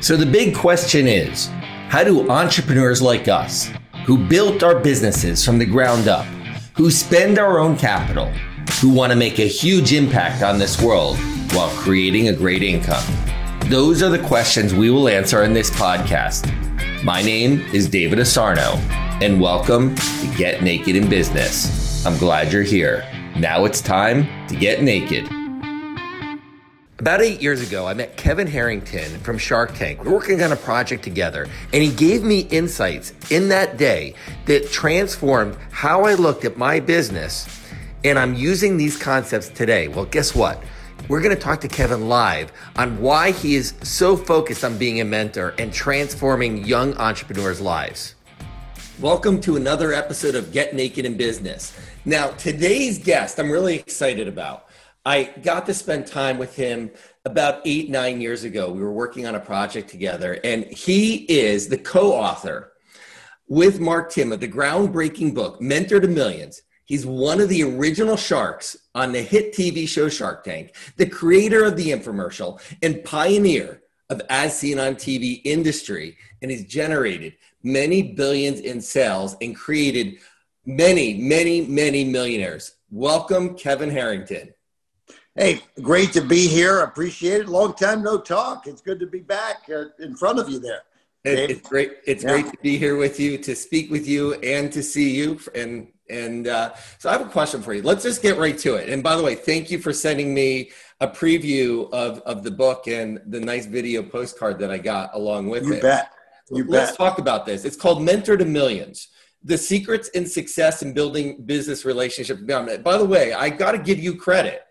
So the big question is how do entrepreneurs like us, who built our businesses from the ground up, who spend our own capital, who want to make a huge impact on this world while creating a great income? Those are the questions we will answer in this podcast. My name is David Asarnow, and welcome to Get Naked in Business. I'm glad you're here. Now it's time to get naked. About eight years ago, I met Kevin Harrington from Shark Tank. We are working on a project together, and he gave me insights in that day that transformed how I looked at my business. And I'm using these concepts today. Well, guess what? We're going to talk to Kevin live on why he is so focused on being a mentor and transforming young entrepreneurs' lives. Welcome to another episode of Get Naked in Business. Now, today's guest, I'm really excited about. I got to spend time with him about eight, nine years ago. We were working on a project together, and he is the co author with Mark Timm of the groundbreaking book, Mentor to Millions. He's one of the original sharks on the hit TV show Shark Tank, the creator of the infomercial, and pioneer of as seen on TV industry. And he's generated many billions in sales and created many, many, many millionaires. Welcome, Kevin Harrington. Hey, great to be here. Appreciate it. Long time no talk. It's good to be back uh, in front of you there. It, it's great. It's yeah. great to be here with you, to speak with you, and to see you. And and uh, so I have a question for you. Let's just get right to it. And by the way, thank you for sending me a preview of of the book and the nice video postcard that I got along with you it. Bet. You Let's bet. talk about this. It's called Mentor to Millions the secrets in success in building business relationships. By the way, I got to give you credit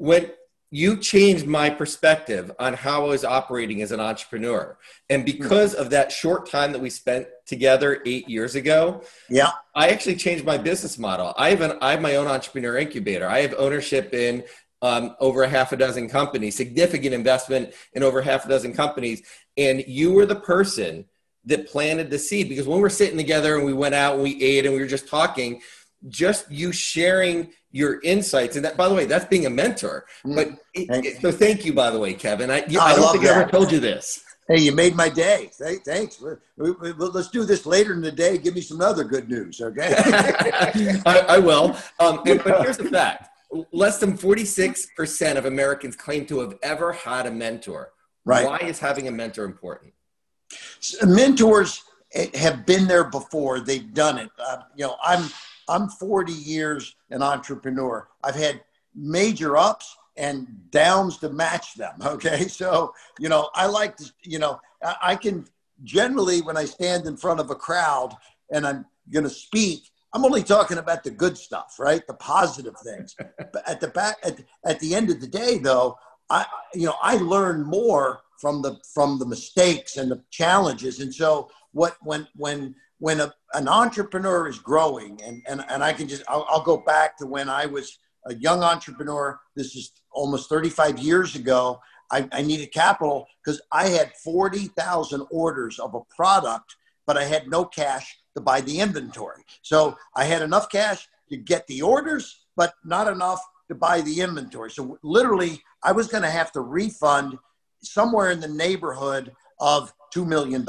when you changed my perspective on how I was operating as an entrepreneur. And because of that short time that we spent together eight years ago, yeah, I actually changed my business model. I have an I have my own entrepreneur incubator. I have ownership in um, over a half a dozen companies, significant investment in over half a dozen companies. And you were the person that planted the seed because when we're sitting together and we went out and we ate and we were just talking, just you sharing your insights. And that by the way that's being a mentor. Mm. but it, so thank you by the way kevin. I, I, I don't think that. i ever told you this. Hey you made my day. Thanks. We, we, let's do this later in the day. Give me some other good news okay? I, I, will. Um, and, but here's the fact. Less than 46% of americans claim to have ever had a mentor. Right. Why is having a mentor important? Mentors have been there before. They've done it. Uh, you know i'm I'm 40 years an entrepreneur. I've had major ups and downs to match them. Okay. So, you know, I like to, you know, I can generally, when I stand in front of a crowd and I'm going to speak, I'm only talking about the good stuff, right? The positive things. but at the back, at, at the end of the day, though, I, you know, I learn more from the from the mistakes and the challenges. And so, what when when when a, an entrepreneur is growing, and, and, and I can just, I'll, I'll go back to when I was a young entrepreneur. This is almost 35 years ago. I, I needed capital because I had 40,000 orders of a product, but I had no cash to buy the inventory. So I had enough cash to get the orders, but not enough to buy the inventory. So literally, I was going to have to refund somewhere in the neighborhood of $2 million,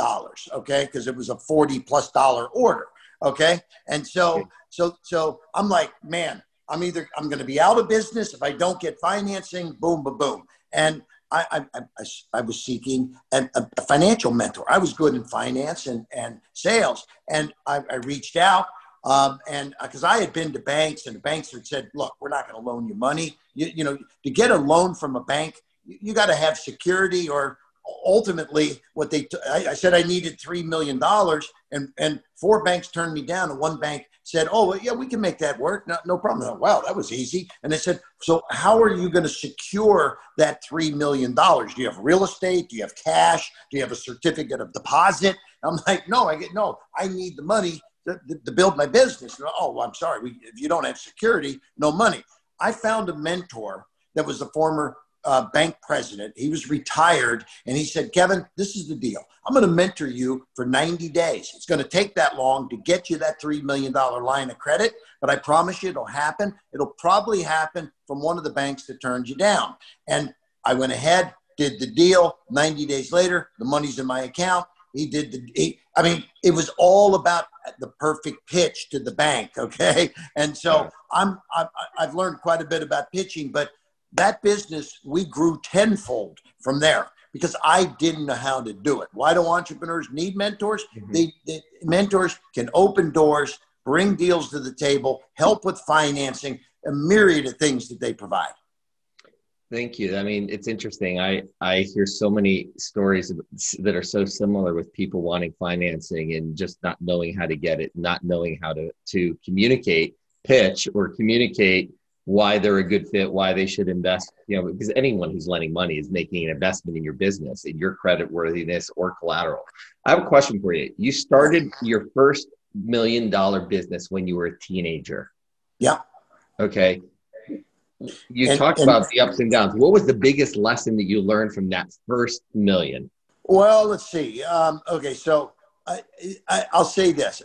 okay? Because it was a 40 plus dollar order, okay? And so, so, so I'm like, man, I'm either, I'm going to be out of business if I don't get financing, boom, boom, boom. And I, I, I, I was seeking a, a, financial mentor. I was good in finance and, and sales. And I, I reached out um, and because uh, I had been to banks and the banks had said, look, we're not going to loan you money. You, you know, to get a loan from a bank, you, you got to have security or ultimately what they t- I, I said I needed three million dollars and and four banks turned me down and one bank said oh well, yeah we can make that work no, no problem. Thought, wow that was easy. And they said so how are you going to secure that three million dollars? Do you have real estate? Do you have cash? Do you have a certificate of deposit? I'm like no i get no i need the money to, to build my business. Oh well, i'm sorry we, if you don't have security no money. I found a mentor that was a former uh, bank president. He was retired, and he said, Kevin, this is the deal. I'm going to mentor you for 90 days. It's going to take that long to get you that $3 million line of credit, but I promise you it'll happen. It'll probably happen from one of the banks that turned you down. And I went ahead, did the deal. 90 days later, the money's in my account. He did the, he, I mean, it was all about the perfect pitch to the bank. Okay. And so I'm, i I've learned quite a bit about pitching, but that business, we grew tenfold from there because I didn't know how to do it. Why do entrepreneurs need mentors? Mm-hmm. They, they, mentors can open doors, bring deals to the table, help with financing, a myriad of things that they provide. Thank you. I mean, it's interesting. I, I hear so many stories that are so similar with people wanting financing and just not knowing how to get it, not knowing how to, to communicate, pitch, or communicate why they're a good fit, why they should invest. You know, because anyone who's lending money is making an investment in your business, in your credit worthiness or collateral. I have a question for you. You started your first million dollar business when you were a teenager. Yeah. Okay you and, talked and, about the ups and downs. What was the biggest lesson that you learned from that first million? Well, let's see. Um, okay, so I, will say this: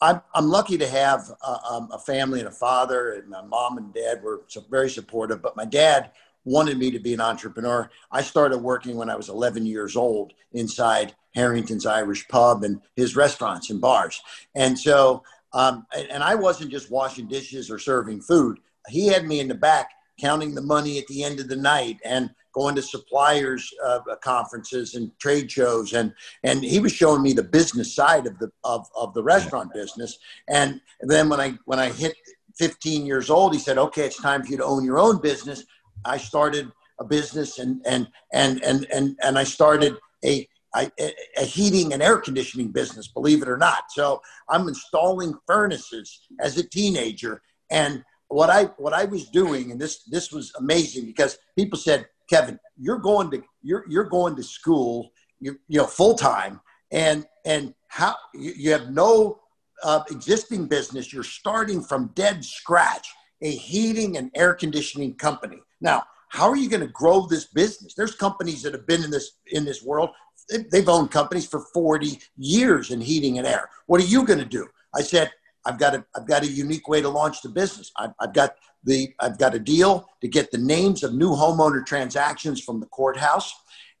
I'm, I'm lucky to have a, um, a, family and a father, and my mom and dad were very supportive. But my dad wanted me to be an entrepreneur. I started working when I was 11 years old inside Harrington's Irish Pub and his restaurants and bars, and so. Um, and I wasn't just washing dishes or serving food he had me in the back counting the money at the end of the night and going to suppliers uh, conferences and trade shows and and he was showing me the business side of the of, of the restaurant business. And then when i when i hit 15 years old he said okay it's time for you to own your own business. I started a business and and and and and, and i started a a, a heating and air conditioning business, believe it or not. So I'm installing furnaces as a teenager, and what I what I was doing, and this this was amazing because people said, Kevin, you're going to you're you're going to school, you you know, full time, and and how you, you have no uh, existing business. You're starting from dead scratch, a heating and air conditioning company. Now, how are you going to grow this business? There's companies that have been in this in this world. They've owned companies for 40 years in heating and air. What are you going to do? I said, I've got a, I've got a unique way to launch the business. I've, I've got the, I've got a deal to get the names of new homeowner transactions from the courthouse.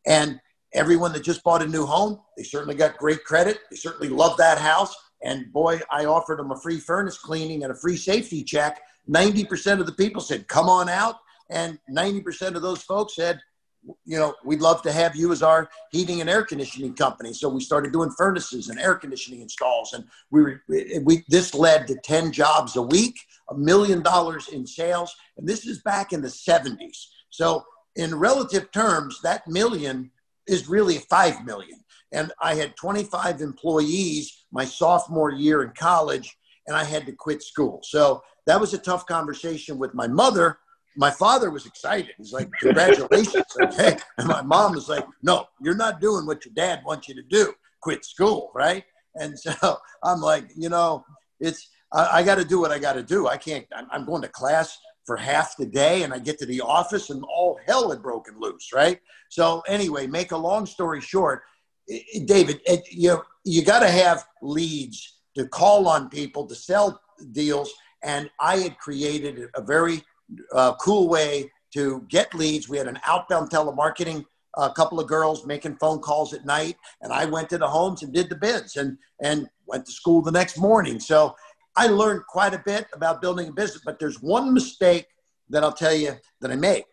And everyone that just bought a new home, they certainly got great credit. They certainly love that house. And boy, I offered them a free furnace cleaning and a free safety check. 90% of the people said, come on out. And 90% of those folks said, you know, we'd love to have you as our heating and air conditioning company. So we started doing furnaces and air conditioning installs, and we, we this led to ten jobs a week, a million dollars in sales, and this is back in the '70s. So in relative terms, that million is really five million. And I had 25 employees my sophomore year in college, and I had to quit school. So that was a tough conversation with my mother my father was excited. He's like, congratulations. okay. And my mom was like, no, you're not doing what your dad wants you to do. Quit school. Right. And so I'm like, you know, it's, I, I got to do what I got to do. I can't, I'm, I'm going to class for half the day and I get to the office and all hell had broken loose. Right. So anyway, make a long story short, David, you, you got to have leads to call on people to sell deals. And I had created a very uh, cool way to get leads. We had an outbound telemarketing, a uh, couple of girls making phone calls at night, and I went to the homes and did the bids and and went to school the next morning. So I learned quite a bit about building a business. But there's one mistake that I'll tell you that I made,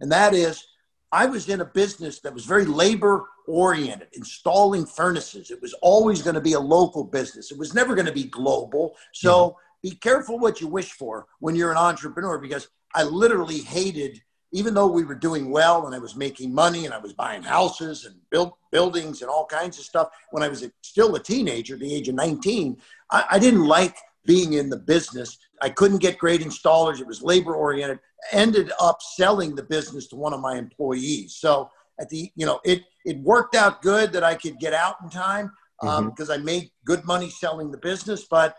and that is I was in a business that was very labor oriented, installing furnaces. It was always going to be a local business. It was never going to be global. So. Mm-hmm be careful what you wish for when you're an entrepreneur because I literally hated, even though we were doing well and I was making money and I was buying houses and build buildings and all kinds of stuff. When I was a, still a teenager, the age of 19, I, I didn't like being in the business. I couldn't get great installers. It was labor oriented. Ended up selling the business to one of my employees. So at the, you know, it it worked out good that I could get out in time because um, mm-hmm. I made good money selling the business. But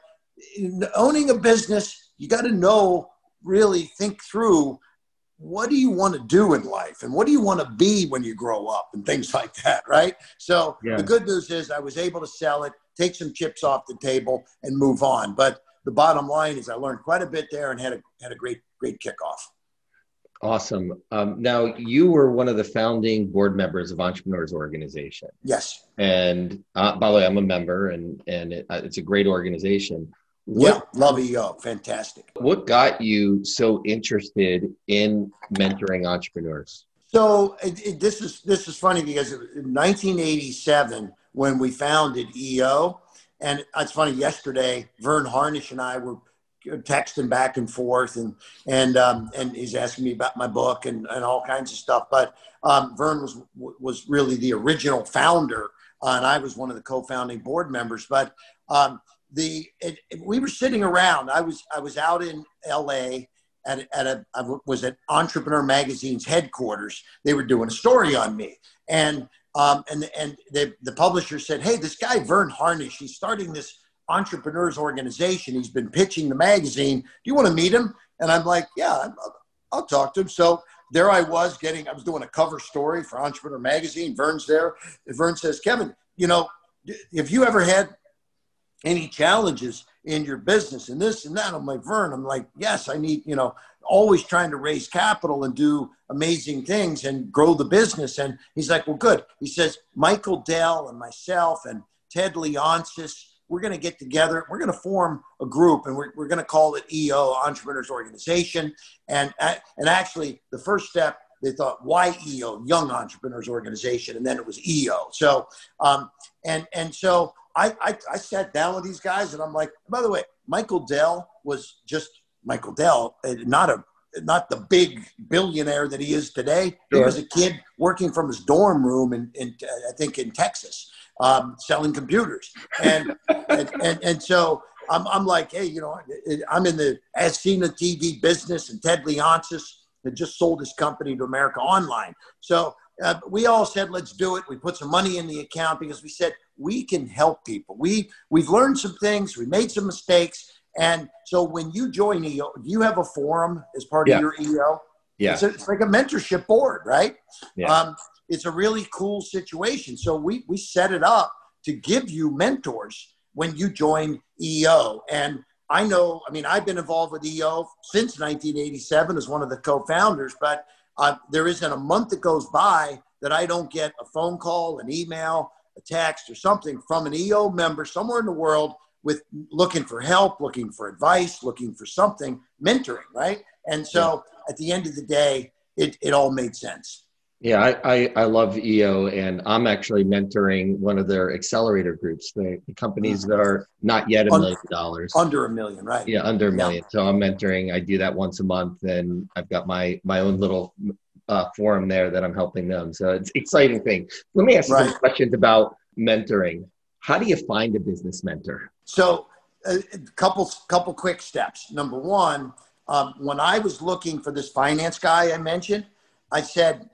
owning a business, you got to know really think through what do you want to do in life and what do you want to be when you grow up and things like that right so yeah. the good news is i was able to sell it take some chips off the table and move on but the bottom line is i learned quite a bit there and had a had a great great kickoff Awesome. Um, now, you were one of the founding board members of Entrepreneurs Organization. Yes. And uh, by the way, I'm a member, and and it, uh, it's a great organization. What, yeah, love EO. Fantastic. What got you so interested in mentoring entrepreneurs? So it, it, this is this is funny because in 1987 when we founded EO, and it's funny. Yesterday, Verne Harnish and I were texting back and forth, and and um, and he's asking me about my book and, and all kinds of stuff. But um, Verne was was really the original founder, uh, and I was one of the co-founding board members. But um, the it, it, we were sitting around. I was I was out in L.A. At, at a I was at Entrepreneur Magazine's headquarters. They were doing a story on me, and um, and and the, the publisher said, "Hey, this guy Verne Harnish, he's starting this entrepreneurs organization. He's been pitching the magazine. Do you want to meet him?" And I'm like, "Yeah, I'll, I'll talk to him." So there I was getting. I was doing a cover story for Entrepreneur Magazine. Verne's there. Verne says, "Kevin, you know, if you ever had any challenges in your business and this and that. I'm like, Verne, I'm like, yes, I need, you know, always trying to raise capital and do amazing things and grow the business. And he's like, well, good. He says, Michael Dell and myself and Ted Leonsis, we're going to get together. We're going to form a group and we're, we're going to call it EO, Entrepreneurs Organization. And, and actually, the first step, they thought, why EO, Young Entrepreneurs Organization? And then it was EO. So, um, and, and so I, I, I sat down with these guys and I'm like, by the way, Michael Dell was just Michael Dell, uh, not a not the big billionaire that he is today. Sure. He was a kid working from his dorm room in, in I think in Texas, um, selling computers, and, and, and and so I'm I'm like, hey, you know, I'm in the As Seen On TV business, and Ted Leonsis had just sold his company to America Online. So uh, we all said, let's do it. We put some money in the account because we said we can help people. We we've learned some things. We made some mistakes, and so when you join EO, you have a forum as part yeah. of your EO. Yeah, it's, a, it's, like a mentorship board, right? Yeah. Um, it's a really cool situation. So we we set it up to give you mentors when you join EO, and I know. I mean, I've been involved with EO since 1987 as one of the co-founders, but uh, there isn't a month that goes by that I don't get a phone call, an email, a text, or something from an EO member somewhere in the world with looking for help, looking for advice, looking for something, mentoring, right? And so yeah. at the end of the day, it, it all made sense. Yeah, I, I, I, love EO, and I'm actually mentoring one of their accelerator groups, the, the companies that are not yet a million dollars. Under a million, right? Yeah, under a million. Yeah. So I'm mentoring. I do that once a month, and I've got my my own little uh, forum there that I'm helping them. So it's exciting thing. Let me ask you right. some questions about mentoring. How do you find a business mentor? So a couple couple quick steps. Number one, um, when I was looking for this finance guy I mentioned, I said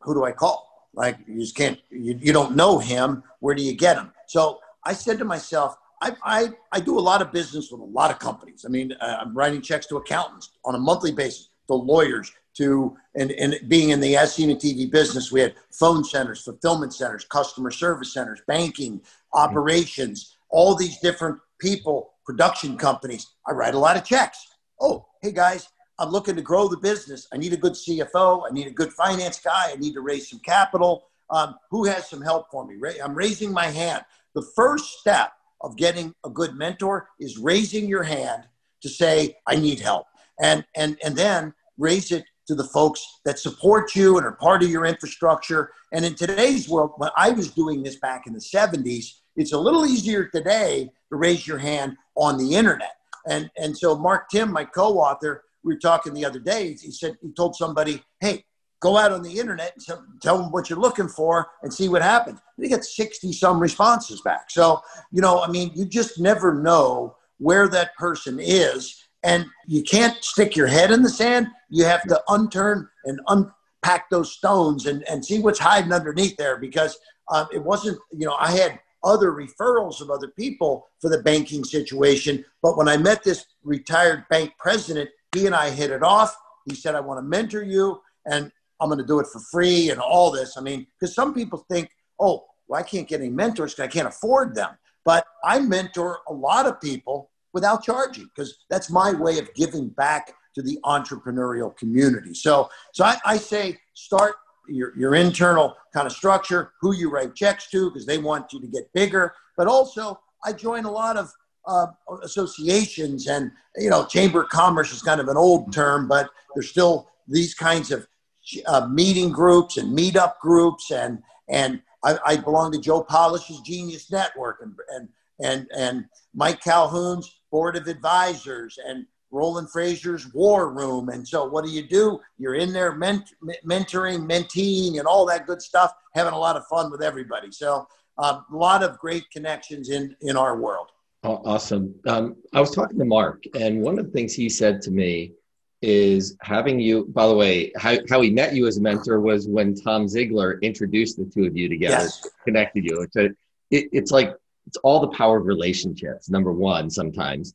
who do I call? Like you just can't, you, you don't know him. Where do you get him? So I said to myself, I, I, I do a lot of business with a lot of companies. I mean, uh, I'm writing checks to accountants on a monthly basis, to lawyers, to and, and being in the As Seen On TV business, we had phone centers, fulfillment centers, customer service centers, banking, operations, all these different people, production companies. I write a lot of checks. Oh, hey guys, I'm looking to grow the business. I need a good CFO. I need a good finance guy. I need to raise some capital. Um, who has some help for me? I'm raising my hand. The first step of getting a good mentor is raising your hand to say, I need help. And, and, and then raise it to the folks that support you and are part of your infrastructure. And in today's world, when I was doing this back in the 70s, it's a little easier today to raise your hand on the internet. And, and so Mark Timm, my co-author, we were talking the other day. He said he told somebody, "Hey, go out on the internet and tell, tell them what you're looking for and see what happens." And he got sixty some responses back. So you know, I mean, you just never know where that person is, and you can't stick your head in the sand. You have to unturn and unpack those stones and and see what's hiding underneath there because um, it wasn't. You know, I had other referrals of other people for the banking situation. But when I met this retired bank president, he and I hit it off. He said, I want to mentor you and I'm going to do it for free and all this. I mean, because some people think, oh, well, I can't get any mentors because I can't afford them. But I mentor a lot of people without charging because that's my way of giving back to the entrepreneurial community. So, so I, I say start your, your internal kind of structure, who you write checks to, because they want you to get bigger. But also, I join a lot of uh, associations, and you know, Chamber of Commerce is kind of an old term, but there's still these kinds of uh, meeting groups and meetup groups, and and I, I belong to Joe Polish's Genius Network, and and and and Mike Calhoun's Board of Advisors, and Roland Frasier's War Room. And so, what do you do? You're in there ment- mentoring, menteeing, and all that good stuff, having a lot of fun with everybody. So, um, a lot of great connections in in our world. Awesome. Um, I was talking to Mark, and one of the things he said to me is having you. By the way, how, how he met you as a mentor was when Tom Ziglar introduced the two of you together, yes. connected you. It's a, it, it's like it's all the power of relationships. Number one, sometimes.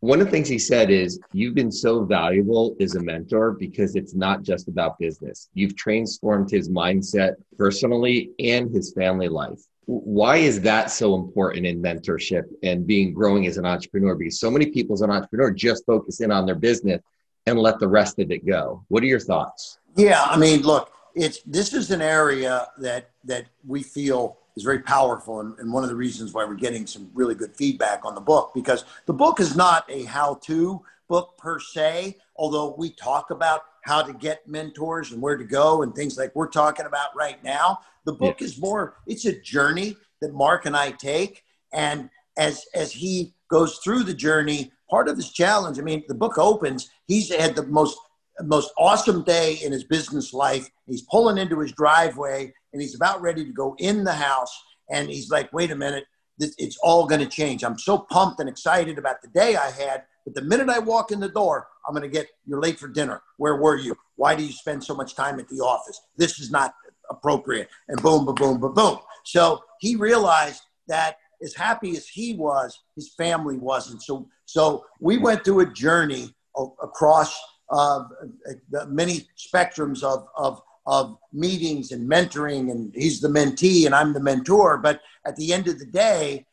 One of the things he said is you've been so valuable as a mentor because it's not just about business. You've transformed his mindset personally and his family life. Why is that so important in mentorship and being growing as an entrepreneur? Because so many people as an entrepreneur just focus in on their business and let the rest of it go. What are your thoughts? Yeah i mean look it's this is an area that that we feel is very powerful and, and, one of the reasons why we're getting some really good feedback on the book because the book is not a how-to book per se although we talk about how to get mentors and where to go and things like we're talking about right now the book yeah. is more it's a journey that mark and i take and as as he goes through the journey part of his challenge i mean the book opens he's had the most most awesome day in his business life he's pulling into his driveway and he's about ready to go in the house. And he's like, wait a minute, this, it's all going to change. I'm so pumped and excited about the day I had. But the minute I walk in the door, I'm going to get, you're late for dinner. Where were you? Why do you spend so much time at the office? This is not appropriate. And boom, boom, boom, boom, boom. So he realized that as happy as he was, his family wasn't. So, so we went through a journey across uh, many spectrums of, of of meetings and mentoring, and he's the mentee and I'm the mentor. But at the end of the day,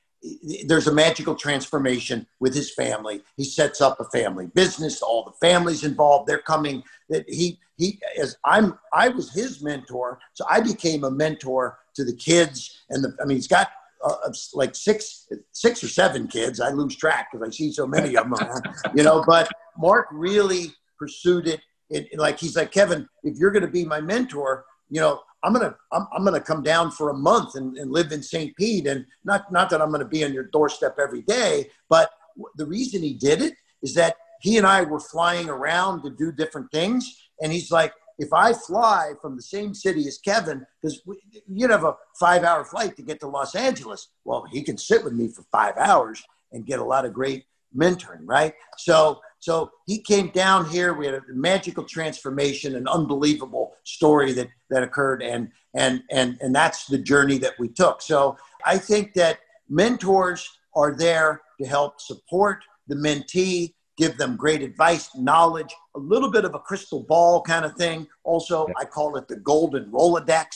there's a magical transformation with his family. He sets up a family business. All the families involved, they're coming. That he he as I'm I was his mentor, so I became a mentor to the kids. And the I mean, he's got uh, like six six or seven kids. I lose track because I see so many of them, you know. But Mark really pursued it it, like he's like Kevin, if you're going to be my mentor, you know, I'm gonna I'm, I'm gonna come down for a month and, and live in St. Pete, and not not that I'm gonna be on your doorstep every day, but the reason he did it is that he and I were flying around to do different things, and he's like, if I fly from the same city as Kevin, because you'd have a five hour flight to get to Los Angeles. Well, he can sit with me for five hours and get a lot of great mentoring, right? So so he came down here. We had a magical transformation, an unbelievable story that that occurred, and and and and that's the journey that we took. So I think that mentors are there to help support the mentee, give them great advice, knowledge, a little bit of a crystal ball kind of thing. Also, I call it the golden Rolodex.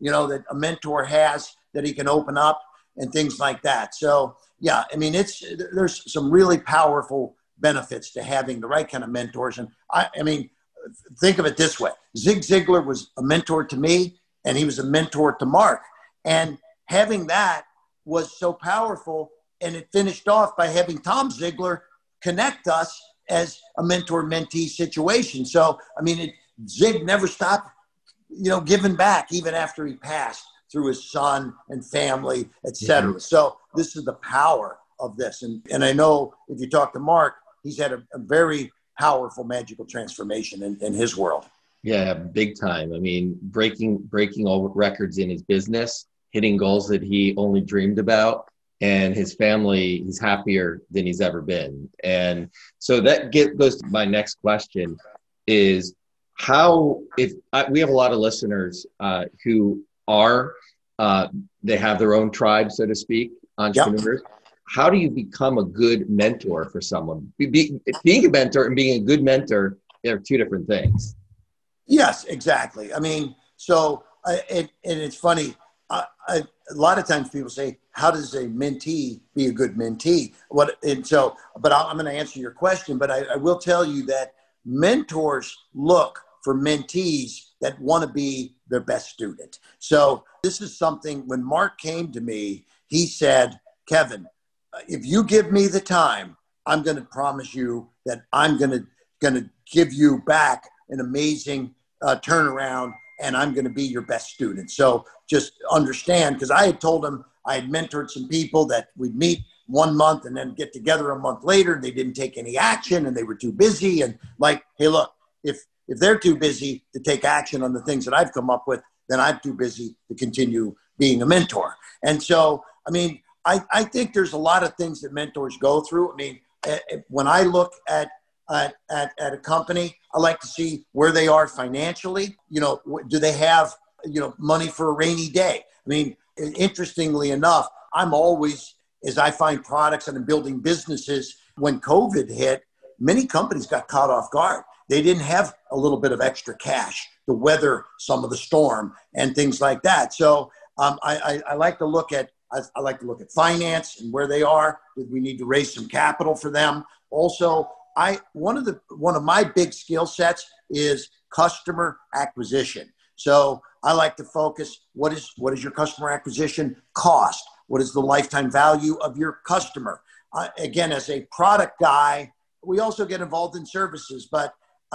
You know that a mentor has that he can open up and things like that. So yeah, I mean it's there's some really powerful benefits to having the right kind of mentors. And I, I mean, think of it this way Zig Ziglar was a mentor to me, and he was a mentor to Mark. And having that was so powerful. And it finished off by having Tom Ziglar connect us as a mentor mentee situation. So, I mean, it, Zig never stopped, you know, giving back even after he passed through his son and family, etc. Mm-hmm. So, this is the power of this. And, and I know if you talk to Mark, he's had a, a very powerful magical transformation in, in his world. Yeah, big time. I mean, breaking breaking all records in his business, hitting goals that he only dreamed about, and his family he's happier than he's ever been. And so that get, goes to my next question: is how if I, we have a lot of listeners uh, who are uh, they have their own tribe, so to speak, entrepreneurs. Yep how do you become a good mentor for someone? Be, being a mentor and being a good mentor are two different things. Yes, exactly. I mean, so uh, it, and it's funny. I, I, a lot of times people say, "How does a mentee be a good mentee?" What and so, but i am going to answer your question. But I, I will tell you that mentors look for mentees that want to be their best student. So this is something when Mark came to me, he said, Kevin, if you give me the time, I'm going to promise you that I'm going to going to give you back an amazing uh, turnaround and I'm going to be your best student. So just understand because I had told him I had mentored some people that we'd meet one month and then get together a month later. They didn't take any action and they were too busy. And like, hey, look, if if they're too busy to take action on the things that I've come up with, then I'm too busy to continue being a mentor. And so, I mean, I, I think there's a lot of things that mentors go through. I mean, eh, eh, when I look at at, at, a company, I like to see where they are financially. You know, do they have, you know, money for a rainy day? I mean, interestingly enough, I'm always, as I find products and I'm building businesses, when COVID hit, many companies got caught off guard. They didn't have a little bit of extra cash to weather some of the storm and things like that. So um, I, I, I like to look at I, I, like to look at finance and where they are. We need to raise some capital for them. Also, I one of the one of my big skill sets is customer acquisition. So I like to focus what is what is your customer acquisition cost? What is the lifetime value of your customer? Uh, again, as a product guy, we also get involved in services, but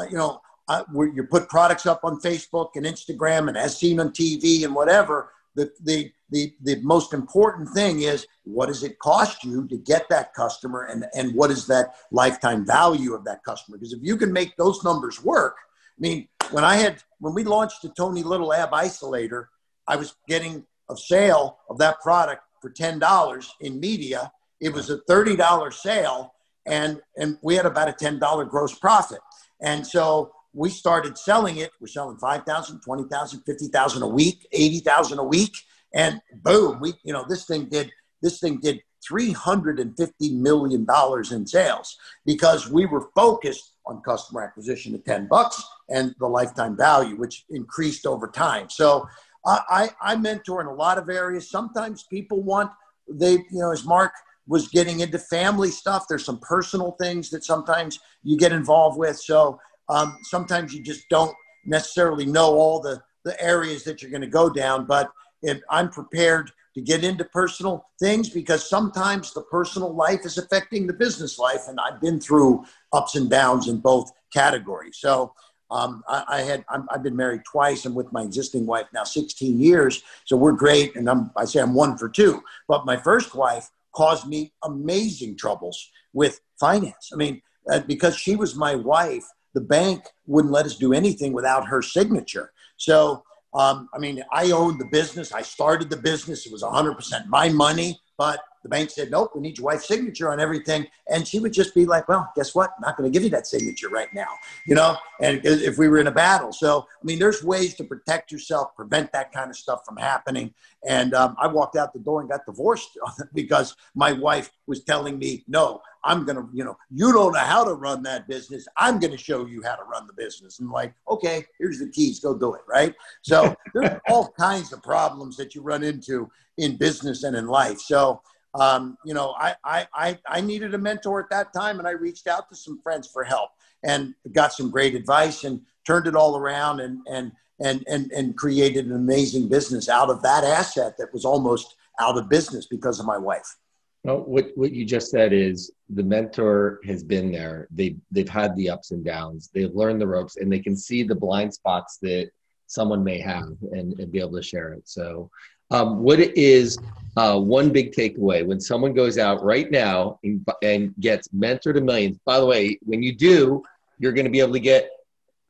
you know, uh, you put products up on Facebook and Instagram and as seen on TV and whatever. The, the the the most important thing is what does it cost you to get that customer and and what is that lifetime value of that customer because if you can make those numbers work i mean when i had when we launched the tony little ab isolator i was getting a sale of that product for $10 in media it was a $30 sale and and we had about a $10 gross profit and so we started selling it we're selling 5000 20000 50000 a week 80000 a week and boom, we you know this thing did this thing did 350 million dollars in sales because we were focused on customer acquisition at 10 bucks and the lifetime value, which increased over time. So I, I mentor in a lot of areas. Sometimes people want they you know as Mark was getting into family stuff. There's some personal things that sometimes you get involved with. So um, sometimes you just don't necessarily know all the the areas that you're going to go down, but and I'm prepared to get into personal things because sometimes the personal life is affecting the business life, and I've been through ups and downs in both categories. So um, I, I, had i have been married twice. and with my existing wife now 16 years, so we're great. And I'm, I say I'm one for two. But my first wife caused me amazing troubles with finance. I mean, uh, because she was my wife, the bank wouldn't let us do anything without her signature. So um, I mean, I owned the business. I started the business. It was 100% my money, but the bank said, nope, we need your wife's signature on everything. And she would just be like, well, guess what? I'm not going to give you that signature right now, you know, and if we were in a battle. So, I mean, there's ways to protect yourself, prevent that kind of stuff from happening. And um, I walked out the door and got divorced because my wife was telling me, no, I'm going to, you know, you don't know how to run that business. I'm going to show you how to run the business. And like, okay, here's the keys, go do it. Right. So there's all kinds of problems that you run into in business and in life. So, um, you know, I, I, I, needed a mentor at that time and I reached out to some friends for help and got some great advice and turned it all around and, and, and, and, and created an amazing business out of that asset that was almost out of business because of my wife. Well, what, what you just said is the mentor has been there. They, they've had the ups and downs. They've learned the ropes and they can see the blind spots that someone may have and, and be able to share it. So um, what is uh, one big takeaway when someone goes out right now and, and gets mentored to millions? By the way, when you do, you're going to be able to get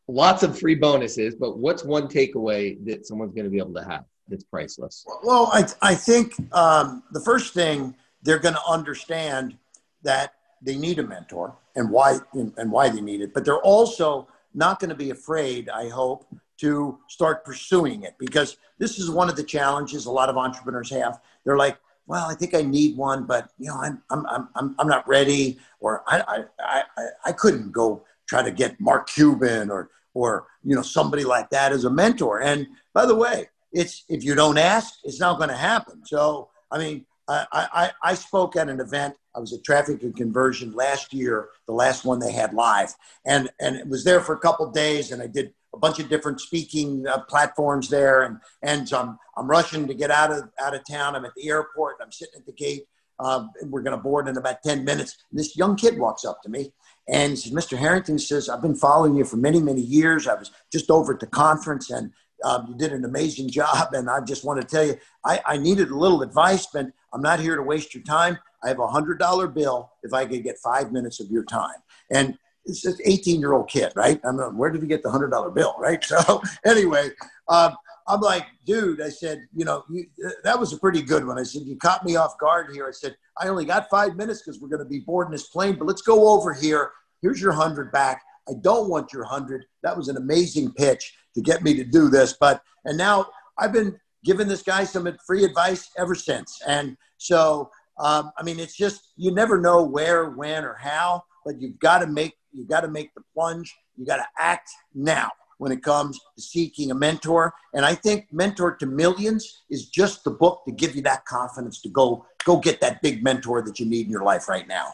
lots of free bonuses. But what's one takeaway that someone's going to be able to have that's priceless? Well, I, I think um, the first thing they're going to understand that they need a mentor and why and why they need it, but they're also not going to be afraid. I hope to start pursuing it because this is one of the challenges a lot of entrepreneurs have. They're like, well, I think I need one, but you know, I'm, I'm, I'm, I'm not ready, or I, I, I, I couldn't go try to get Mark Cuban or, or, you know, somebody like that as a mentor. And by the way, it's, if you don't ask, it's not going to happen. So, I mean, I, I, I spoke at an event. I was at Traffic and Conversion last year, the last one they had live, and and it was there for a couple days. And I did bunch of different speaking uh, platforms there, and and I'm I'm rushing to get out of out of town. I'm at the airport. I'm sitting at the gate. Um, we're going to board in about ten minutes. And this young kid walks up to me, and says, "Mr. Harrington says I've been following you for many many years. I was just over at the conference and." Um, you did an amazing job, and I just want to tell you, I, I needed a little advice, but I'm not here to waste your time. I have a hundred dollar bill if I could get five minutes of your time. And it's an 18 year old kid, right? I mean, where did he get the hundred dollar bill, right? So anyway, um, I'm like, dude, I said, you know, you, that was a pretty good one. I said, you caught me off guard here. I said, I only got five minutes because we're going to be boarding this plane, but let's go over here. Here's your hundred back. I don't want your hundred. That was an amazing pitch to get me to do this. But, and now I've been giving this guy some free advice ever since. And so, um, I mean, it's just, you never know where, when, or how, but you've got to make, you've got to make the plunge. You got to act now when it comes to seeking a mentor. And I think Mentor to Millions is just the book to give you that confidence to go, go get that big mentor that you need in your life right now.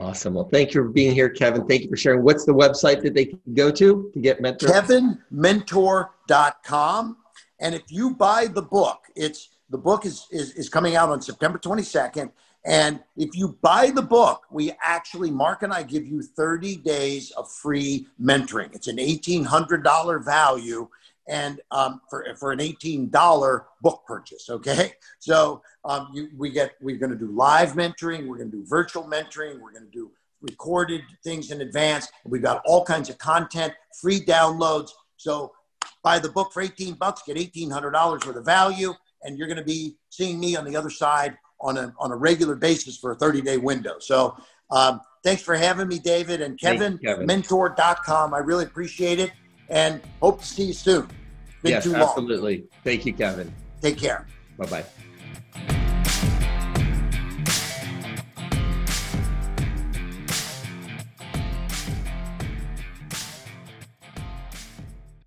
Awesome. Well, thank you for being here, Kevin. Thank you for sharing. What's the website that they can go to to get mentor? KevinMentor.com. And if you buy the book, it's the book is, is, is coming out on September 22nd. And if you buy the book, we actually, Mark and I give you 30 days of free mentoring. It's an $1,800 value and um, for, for an $18 book purchase. Okay. So um, you, we get, we're to do live mentoring. We're to do virtual mentoring. We're to do recorded things in advance. We've got all kinds of content, free downloads. So buy the book for 18 bucks, get $1,800 worth of value, and you're to be seeing me on the other side on a, on a regular basis for a 30 day window. So um, thanks for having me, David and Kevin, Kevin. mentor.com. I really appreciate it and hope to see you soon. Been yes, absolutely. Thank you, Kevin. Take care. Bye bye.